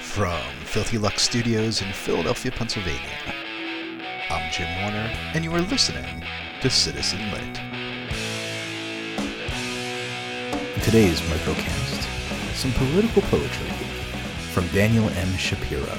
From Filthy Lux Studios in Philadelphia, Pennsylvania, I'm Jim Warner, and you are listening to Citizen Lit. In today's microcast, some political poetry from Daniel M. Shapiro.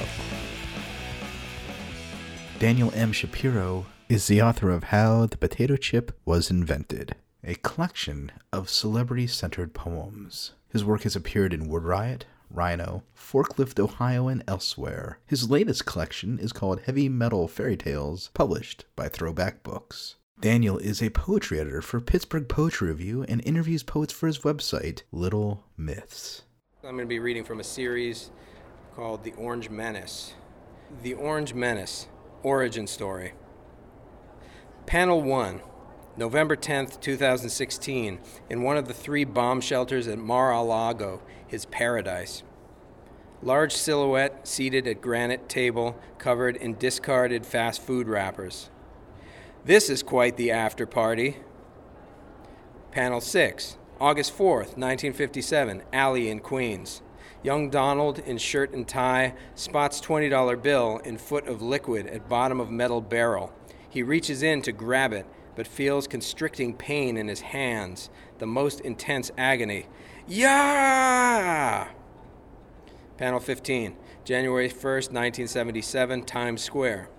Daniel M. Shapiro is the author of How the Potato Chip Was Invented, a collection of celebrity centered poems. His work has appeared in Word Riot, Rhino, Forklift, Ohio, and elsewhere. His latest collection is called Heavy Metal Fairy Tales, published by Throwback Books. Daniel is a poetry editor for Pittsburgh Poetry Review and interviews poets for his website, Little Myths. I'm going to be reading from a series called The Orange Menace. The Orange Menace Origin Story. Panel 1, November 10th, 2016, in one of the three bomb shelters at Mar a Lago, his paradise. Large silhouette seated at granite table covered in discarded fast food wrappers. This is quite the after party. Panel 6, August 4th, 1957, Alley in Queens. Young Donald, in shirt and tie, spots $20 bill in foot of liquid at bottom of metal barrel. He reaches in to grab it, but feels constricting pain in his hands, the most intense agony. Yeah! Panel 15, January 1st, 1977, Times Square.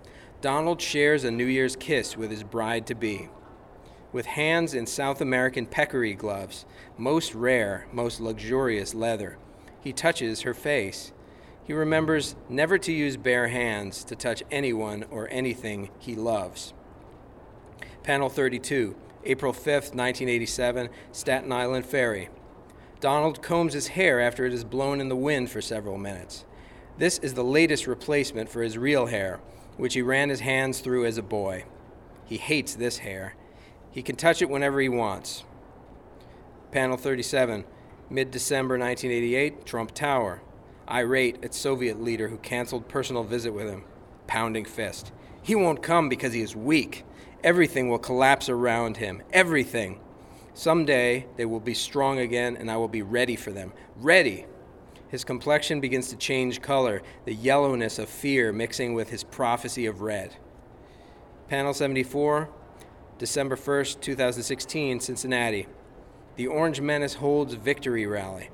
Donald shares a New Year's kiss with his bride to be. With hands in South American peccary gloves, most rare, most luxurious leather, he touches her face. He remembers never to use bare hands to touch anyone or anything he loves. Panel 32, April 5, 1987, Staten Island Ferry. Donald combs his hair after it is blown in the wind for several minutes. This is the latest replacement for his real hair, which he ran his hands through as a boy. He hates this hair. He can touch it whenever he wants. Panel 37, Mid December 1988, Trump Tower. Irate at Soviet leader who canceled personal visit with him. Pounding fist. He won't come because he is weak. Everything will collapse around him. Everything. Someday they will be strong again and I will be ready for them. Ready! His complexion begins to change color, the yellowness of fear mixing with his prophecy of red. Panel 74, December 1st, 2016, Cincinnati. The Orange Menace holds victory rally.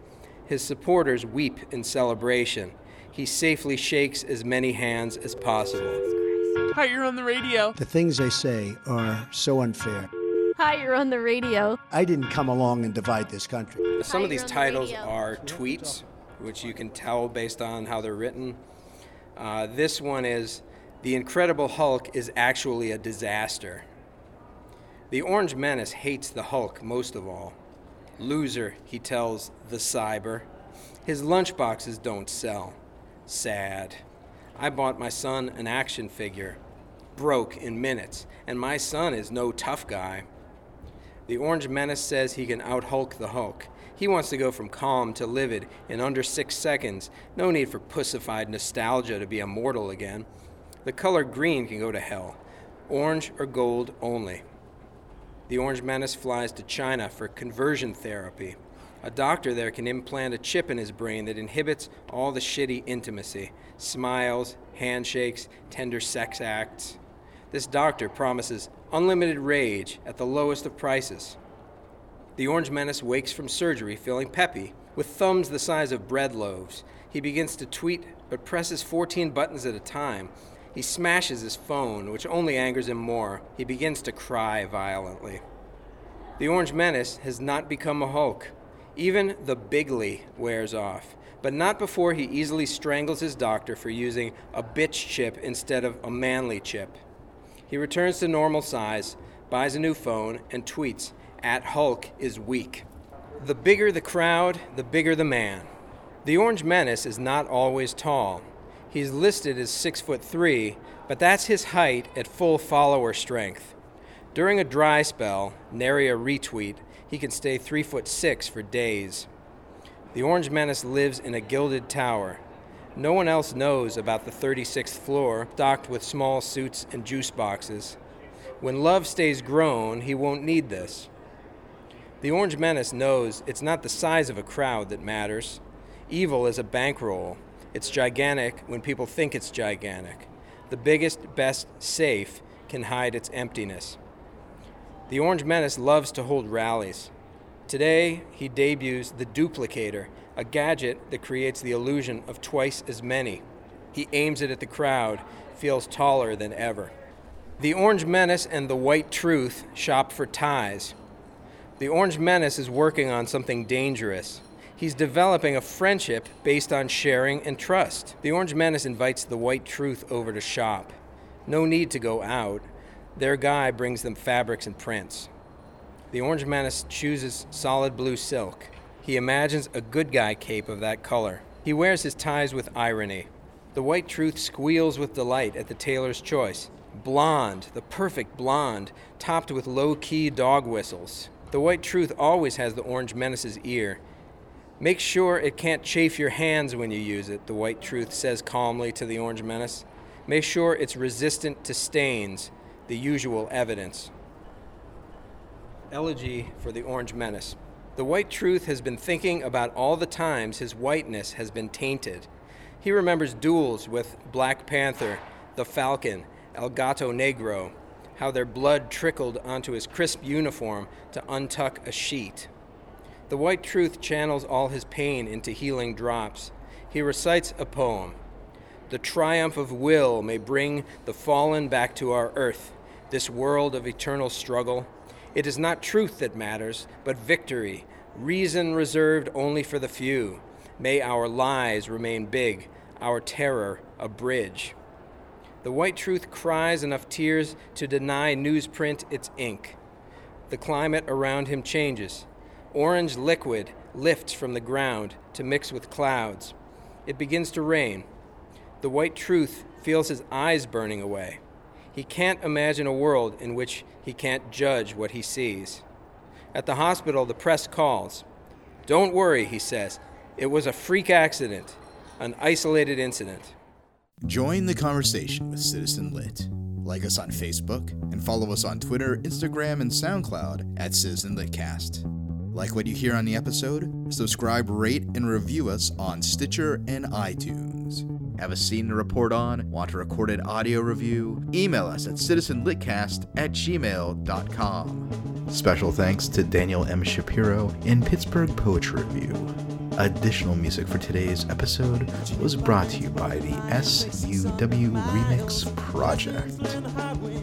His supporters weep in celebration. He safely shakes as many hands as possible. Hi, you're on the radio. The things they say are so unfair. Hi, you're on the radio. I didn't come along and divide this country. Some Hi, of these you're the titles are tweets, which you can tell based on how they're written. Uh, this one is The Incredible Hulk is actually a disaster. The Orange Menace hates the Hulk most of all. Loser, he tells the Cyber. His lunchboxes don't sell. Sad. I bought my son an action figure. Broke in minutes, and my son is no tough guy. The Orange Menace says he can out Hulk the Hulk. He wants to go from calm to livid in under six seconds. No need for pussified nostalgia to be immortal again. The color green can go to hell. Orange or gold only. The Orange Menace flies to China for conversion therapy. A doctor there can implant a chip in his brain that inhibits all the shitty intimacy smiles, handshakes, tender sex acts. This doctor promises unlimited rage at the lowest of prices. The Orange Menace wakes from surgery feeling peppy. With thumbs the size of bread loaves, he begins to tweet but presses 14 buttons at a time. He smashes his phone, which only angers him more. He begins to cry violently. The Orange Menace has not become a Hulk. Even the bigly wears off, but not before he easily strangles his doctor for using a bitch chip instead of a manly chip. He returns to normal size, buys a new phone, and tweets, at Hulk is weak. The bigger the crowd, the bigger the man. The Orange Menace is not always tall. He's listed as six foot three, but that's his height at full follower strength. During a dry spell, nary a retweet, he can stay three foot six for days. The Orange Menace lives in a gilded tower. No one else knows about the 36th floor, stocked with small suits and juice boxes. When love stays grown, he won't need this. The Orange Menace knows it's not the size of a crowd that matters. Evil is a bankroll. It's gigantic when people think it's gigantic. The biggest, best safe can hide its emptiness. The Orange Menace loves to hold rallies. Today, he debuts the Duplicator, a gadget that creates the illusion of twice as many. He aims it at the crowd, feels taller than ever. The Orange Menace and the White Truth shop for ties. The Orange Menace is working on something dangerous. He's developing a friendship based on sharing and trust. The Orange Menace invites the White Truth over to shop. No need to go out. Their guy brings them fabrics and prints. The Orange Menace chooses solid blue silk. He imagines a good guy cape of that color. He wears his ties with irony. The White Truth squeals with delight at the tailor's choice. Blonde, the perfect blonde, topped with low key dog whistles. The White Truth always has the Orange Menace's ear. Make sure it can't chafe your hands when you use it, the White Truth says calmly to the Orange Menace. Make sure it's resistant to stains, the usual evidence. Elegy for the Orange Menace. The White Truth has been thinking about all the times his whiteness has been tainted. He remembers duels with Black Panther, the Falcon, El Gato Negro, how their blood trickled onto his crisp uniform to untuck a sheet. The White Truth channels all his pain into healing drops. He recites a poem. The triumph of will may bring the fallen back to our earth, this world of eternal struggle. It is not truth that matters, but victory, reason reserved only for the few. May our lies remain big, our terror a bridge. The White Truth cries enough tears to deny newsprint its ink. The climate around him changes. Orange liquid lifts from the ground to mix with clouds. It begins to rain. The white truth feels his eyes burning away. He can't imagine a world in which he can't judge what he sees. At the hospital, the press calls. Don't worry, he says. It was a freak accident, an isolated incident. Join the conversation with Citizen Lit. Like us on Facebook and follow us on Twitter, Instagram, and SoundCloud at Citizen Litcast. Like what you hear on the episode? Subscribe, rate, and review us on Stitcher and iTunes. Have a scene to report on? Want a recorded audio review? Email us at citizenlitcast at gmail.com. Special thanks to Daniel M. Shapiro in Pittsburgh Poetry Review. Additional music for today's episode was brought to you by the SUW Remix Project.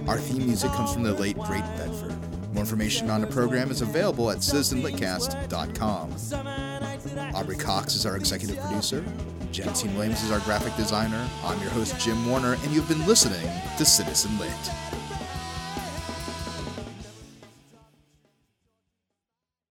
Our theme music comes from the late Great Bedford. More information on the program is available at citizenlitcast.com. Aubrey Cox is our executive producer. Jensine Williams is our graphic designer. I'm your host, Jim Warner, and you've been listening to Citizen Lit.